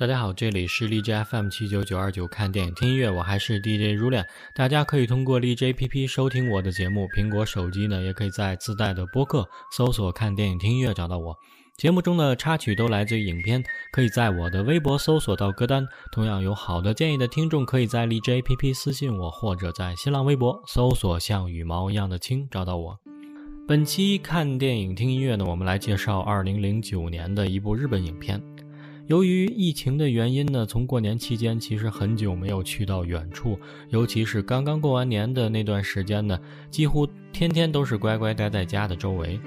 大家好，这里是荔枝 FM 七九九二九，看电影听音乐，我还是 DJ 如恋。大家可以通过荔枝 APP 收听我的节目，苹果手机呢也可以在自带的播客搜索“看电影听音乐”找到我。节目中的插曲都来自于影片，可以在我的微博搜索到歌单。同样有好的建议的听众，可以在荔枝 APP 私信我，或者在新浪微博搜索“像羽毛一样的青”找到我。本期看电影听音乐呢，我们来介绍二零零九年的一部日本影片。由于疫情的原因呢，从过年期间其实很久没有去到远处，尤其是刚刚过完年的那段时间呢，几乎天天都是乖乖待在家的周围。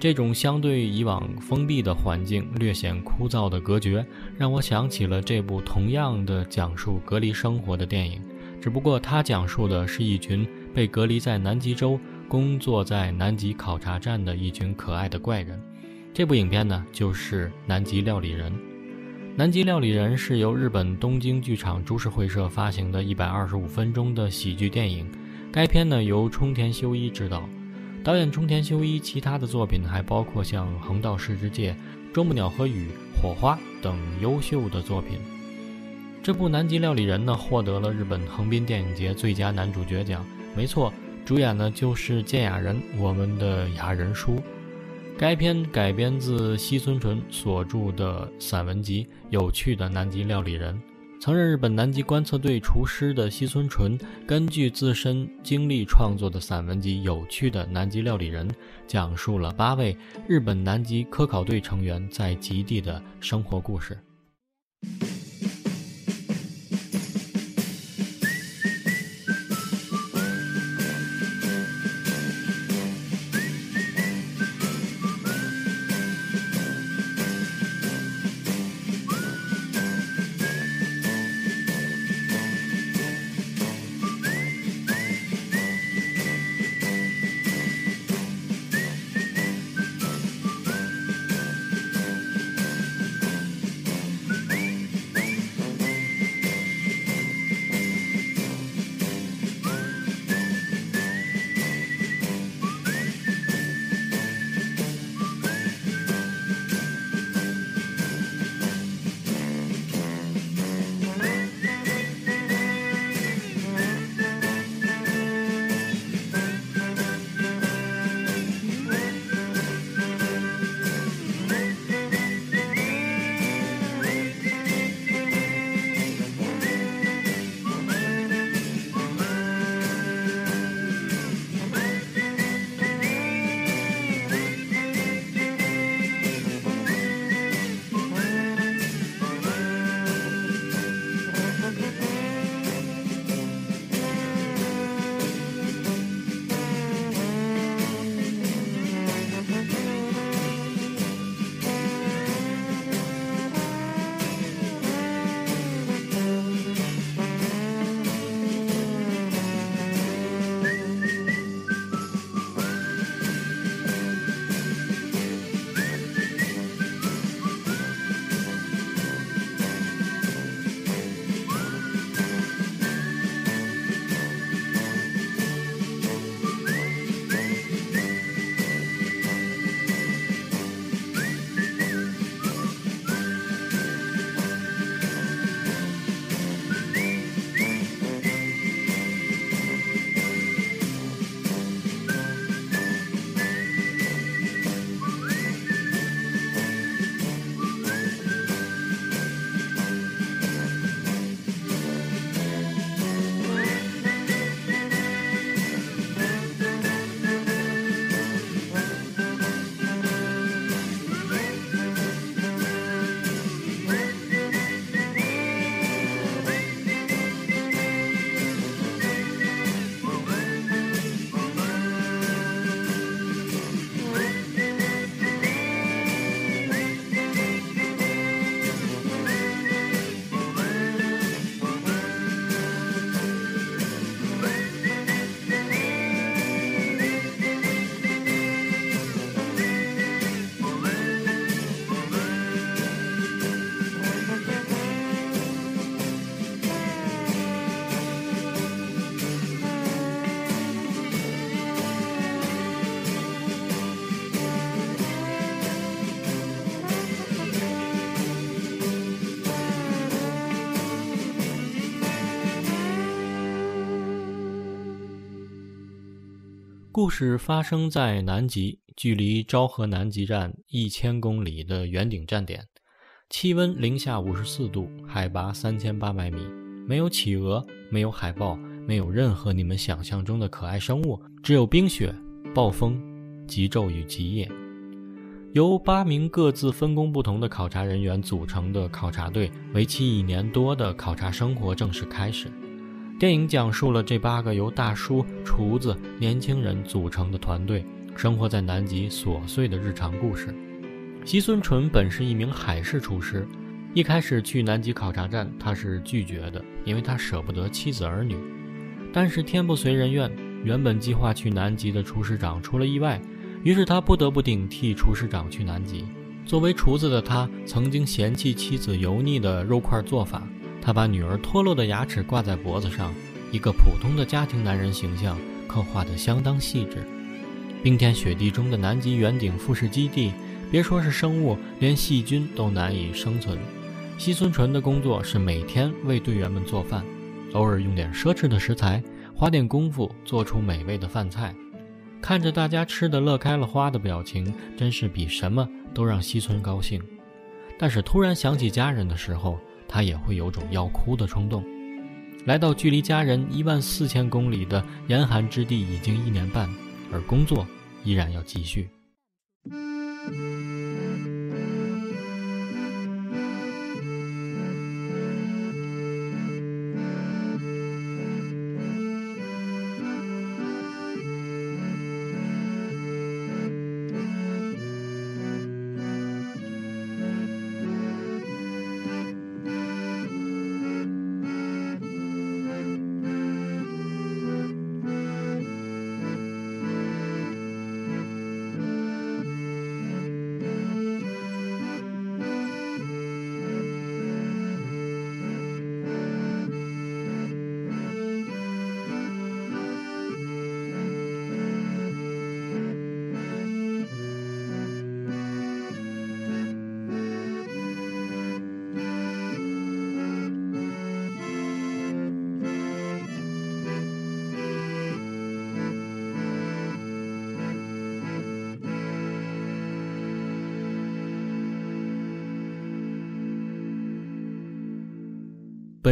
这种相对以往封闭的环境，略显枯燥的隔绝，让我想起了这部同样的讲述隔离生活的电影。只不过它讲述的是一群被隔离在南极洲、工作在南极考察站的一群可爱的怪人。这部影片呢，就是《南极料理人》。《南极料理人》是由日本东京剧场株式会社发行的一百二十五分钟的喜剧电影。该片呢由冲田修一执导，导演冲田修一其他的作品还包括像《横道世之介》《啄木鸟和雨》《火花》等优秀的作品。这部《南极料理人》呢获得了日本横滨电影节最佳男主角奖。没错，主演呢就是健雅人，我们的雅人叔。该片改编自西村纯所著的散文集《有趣的南极料理人》。曾任日本南极观测队厨师的西村纯，根据自身经历创作的散文集《有趣的南极料理人》，讲述了八位日本南极科考队成员在极地的生活故事。故事发生在南极，距离昭和南极站一千公里的圆顶站点，气温零下五十四度，海拔三千八百米，没有企鹅，没有海豹，没有任何你们想象中的可爱生物，只有冰雪、暴风、极昼与极夜。由八名各自分工不同的考察人员组成的考察队，为期一年多的考察生活正式开始。电影讲述了这八个由大叔、厨子、年轻人组成的团队生活在南极琐碎的日常故事。西孙纯本是一名海事厨师，一开始去南极考察站，他是拒绝的，因为他舍不得妻子儿女。但是天不随人愿，原本计划去南极的厨师长出了意外，于是他不得不顶替厨师长去南极。作为厨子的他，曾经嫌弃妻子油腻的肉块做法。他把女儿脱落的牙齿挂在脖子上，一个普通的家庭男人形象刻画得相当细致。冰天雪地中的南极圆顶复式基地，别说是生物，连细菌都难以生存。西村纯的工作是每天为队员们做饭，偶尔用点奢侈的食材，花点功夫做出美味的饭菜。看着大家吃得乐开了花的表情，真是比什么都让西村高兴。但是突然想起家人的时候，他也会有种要哭的冲动。来到距离家人一万四千公里的严寒之地已经一年半，而工作依然要继续。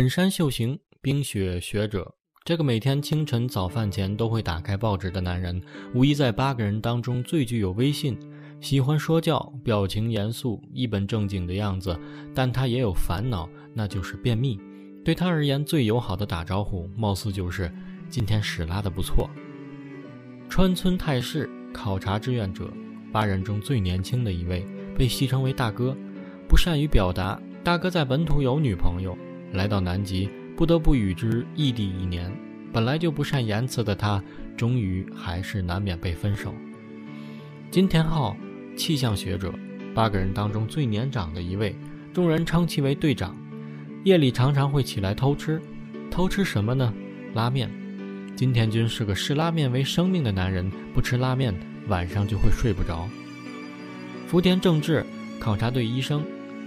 本山秀行，冰雪学者。这个每天清晨早饭前都会打开报纸的男人，无疑在八个人当中最具有威信。喜欢说教，表情严肃，一本正经的样子。但他也有烦恼，那就是便秘。对他而言，最友好的打招呼，貌似就是“今天屎拉的不错”。川村泰士，考察志愿者，八人中最年轻的一位，被戏称为大哥。不善于表达，大哥在本土有女朋友。来到南极，不得不与之异地一年。本来就不善言辞的他，终于还是难免被分手。金田浩，气象学者，八个人当中最年长的一位，众人称其为队长。夜里常常会起来偷吃，偷吃什么呢？拉面。金田君是个视拉面为生命的男人，不吃拉面，晚上就会睡不着。福田正治，考察队医生。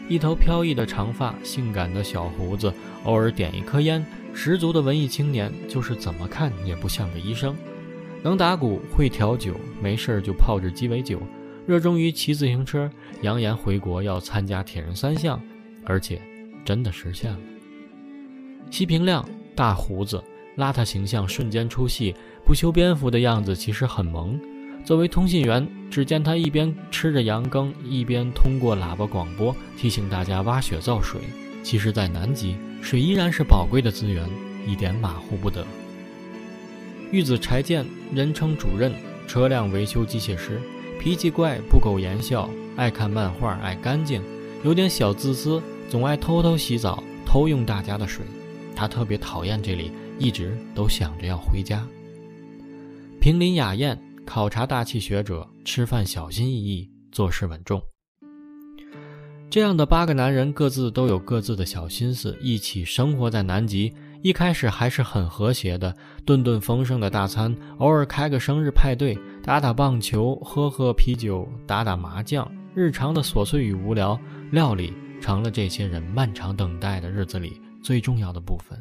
一头飘逸的长发，性感的小胡子，偶尔点一颗烟，十足的文艺青年，就是怎么看也不像个医生。能打鼓，会调酒，没事儿就泡着鸡尾酒，热衷于骑自行车，扬言回国要参加铁人三项，而且真的实现了。西平亮，大胡子，邋遢形象瞬间出戏，不修边幅的样子其实很萌。作为通信员，只见他一边吃着羊羹，一边通过喇叭广播提醒大家挖雪造水。其实，在南极，水依然是宝贵的资源，一点马虎不得。玉子柴健，人称主任，车辆维修机械师，脾气怪，不苟言笑，爱看漫画，爱干净，有点小自私，总爱偷偷洗澡，偷用大家的水。他特别讨厌这里，一直都想着要回家。平林雅彦。考察大气学者，吃饭小心翼翼，做事稳重。这样的八个男人各自都有各自的小心思，一起生活在南极。一开始还是很和谐的，顿顿丰盛的大餐，偶尔开个生日派对，打打棒球，喝喝啤酒，打打麻将。日常的琐碎与无聊，料理成了这些人漫长等待的日子里最重要的部分。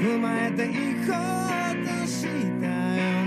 生まれていこうとしたよ。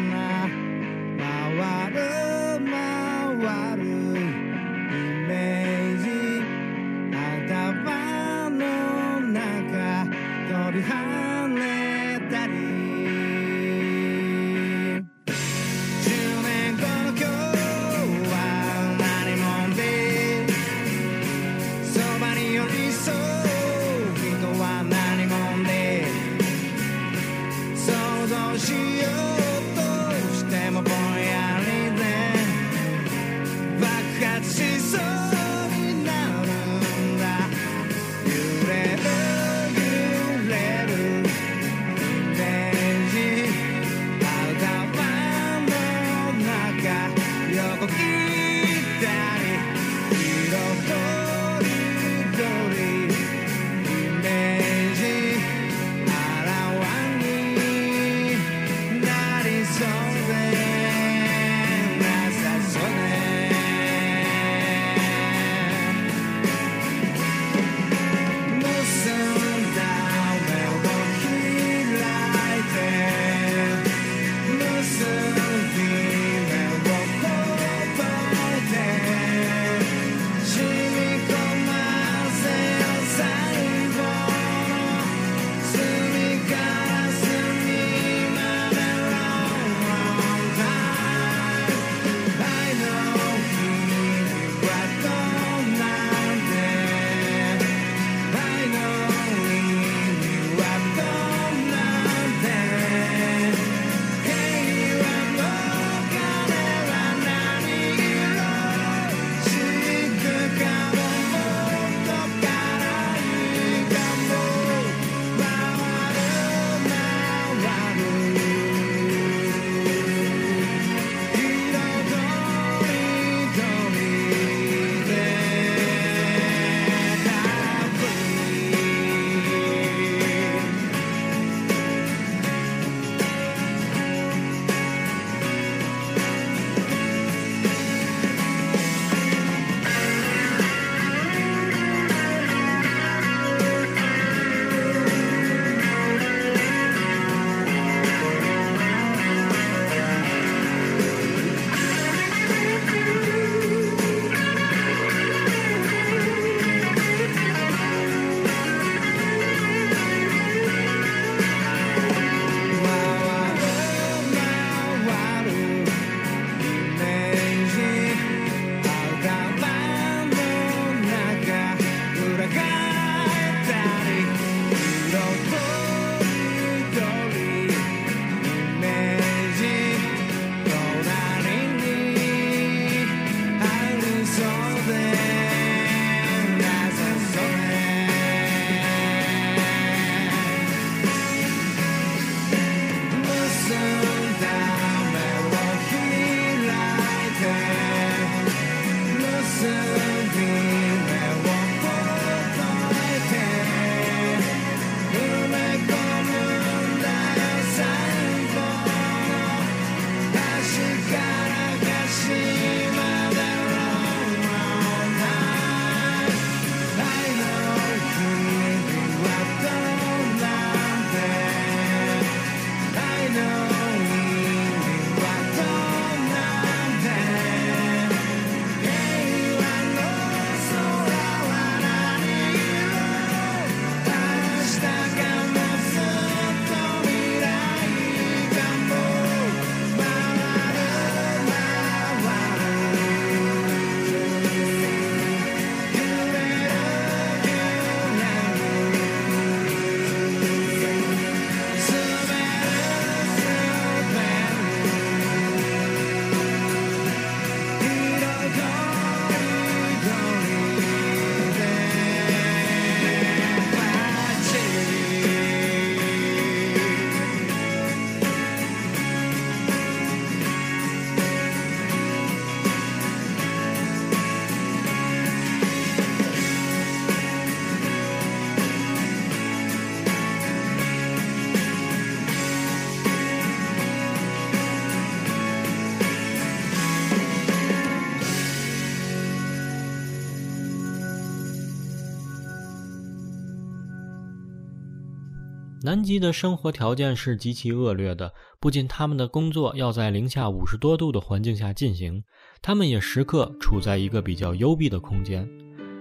南极的生活条件是极其恶劣的，不仅他们的工作要在零下五十多度的环境下进行，他们也时刻处在一个比较幽闭的空间，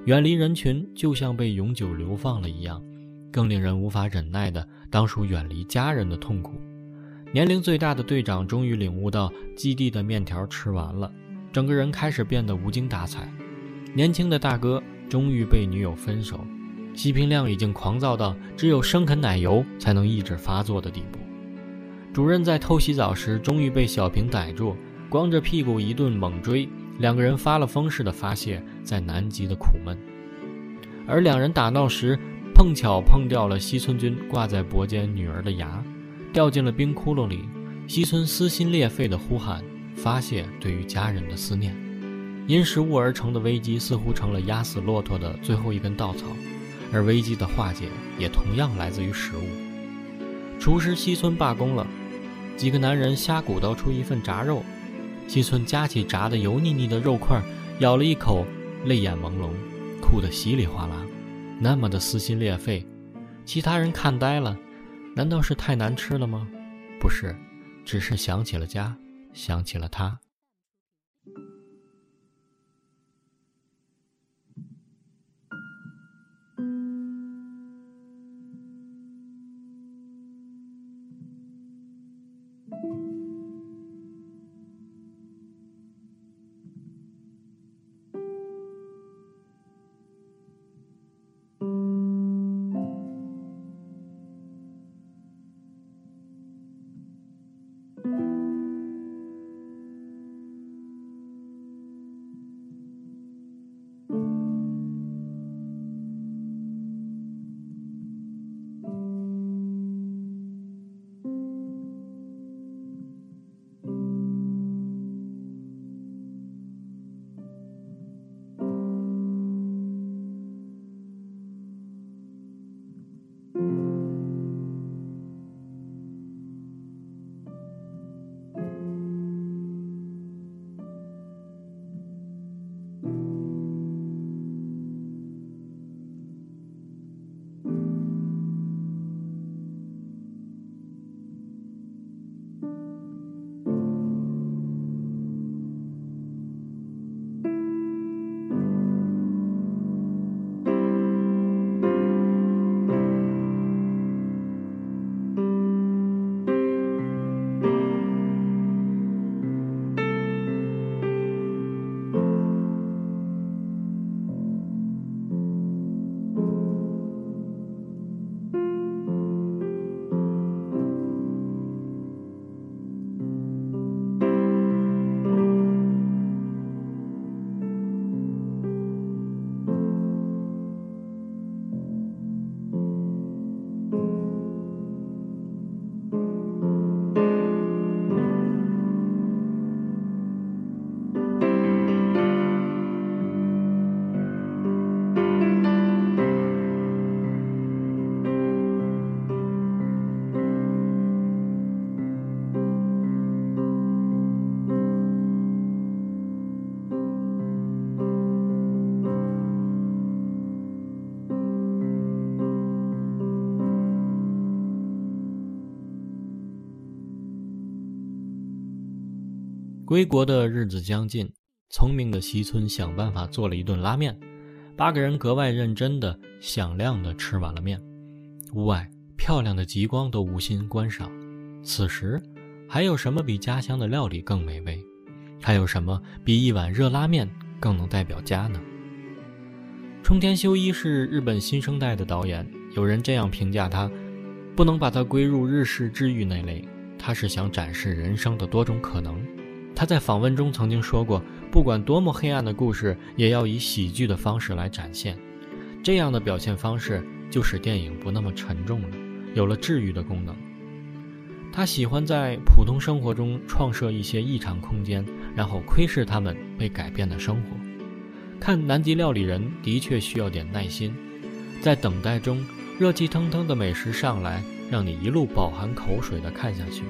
远离人群，就像被永久流放了一样。更令人无法忍耐的，当属远离家人的痛苦。年龄最大的队长终于领悟到，基地的面条吃完了，整个人开始变得无精打采。年轻的大哥终于被女友分手。西平亮已经狂躁到只有生啃奶油才能抑制发作的地步。主任在偷洗澡时终于被小平逮住，光着屁股一顿猛追，两个人发了疯似的发泄在南极的苦闷。而两人打闹时，碰巧碰掉了西村君挂在脖间女儿的牙，掉进了冰窟窿里。西村撕心裂肺的呼喊，发泄对于家人的思念。因食物而成的危机似乎成了压死骆驼的最后一根稻草。而危机的化解也同样来自于食物。厨师西村罢工了，几个男人瞎鼓捣出一份炸肉。西村夹起炸的油腻腻的肉块，咬了一口，泪眼朦胧，哭得稀里哗啦，那么的撕心裂肺。其他人看呆了，难道是太难吃了吗？不是，只是想起了家，想起了他。归国的日子将近，聪明的西村想办法做了一顿拉面。八个人格外认真的、响亮的吃完了面。屋外漂亮的极光都无心观赏。此时，还有什么比家乡的料理更美味？还有什么比一碗热拉面更能代表家呢？冲田修一是日本新生代的导演，有人这样评价他：不能把他归入日式治愈那类，他是想展示人生的多种可能。他在访问中曾经说过：“不管多么黑暗的故事，也要以喜剧的方式来展现。这样的表现方式，就使电影不那么沉重了，有了治愈的功能。”他喜欢在普通生活中创设一些异常空间，然后窥视他们被改变的生活。看南极料理人的确需要点耐心，在等待中，热气腾腾的美食上来，让你一路饱含口水地看下去。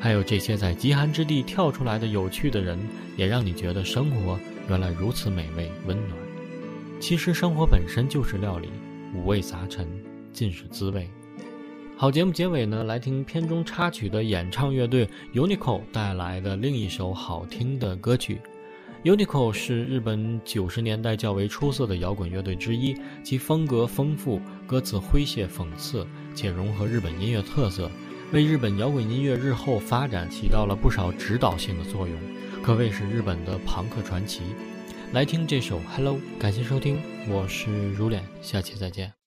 还有这些在极寒之地跳出来的有趣的人，也让你觉得生活原来如此美味温暖。其实生活本身就是料理，五味杂陈，尽是滋味。好，节目结尾呢，来听片中插曲的演唱乐队 Uniqlo 带来的另一首好听的歌曲。Uniqlo 是日本九十年代较为出色的摇滚乐队之一，其风格丰富，歌词诙谐讽刺，且融合日本音乐特色，为日本摇滚音乐日后发展起到了不少指导性的作用，可谓是日本的朋克传奇。来听这首《Hello》，感谢收听，我是如脸，下期再见。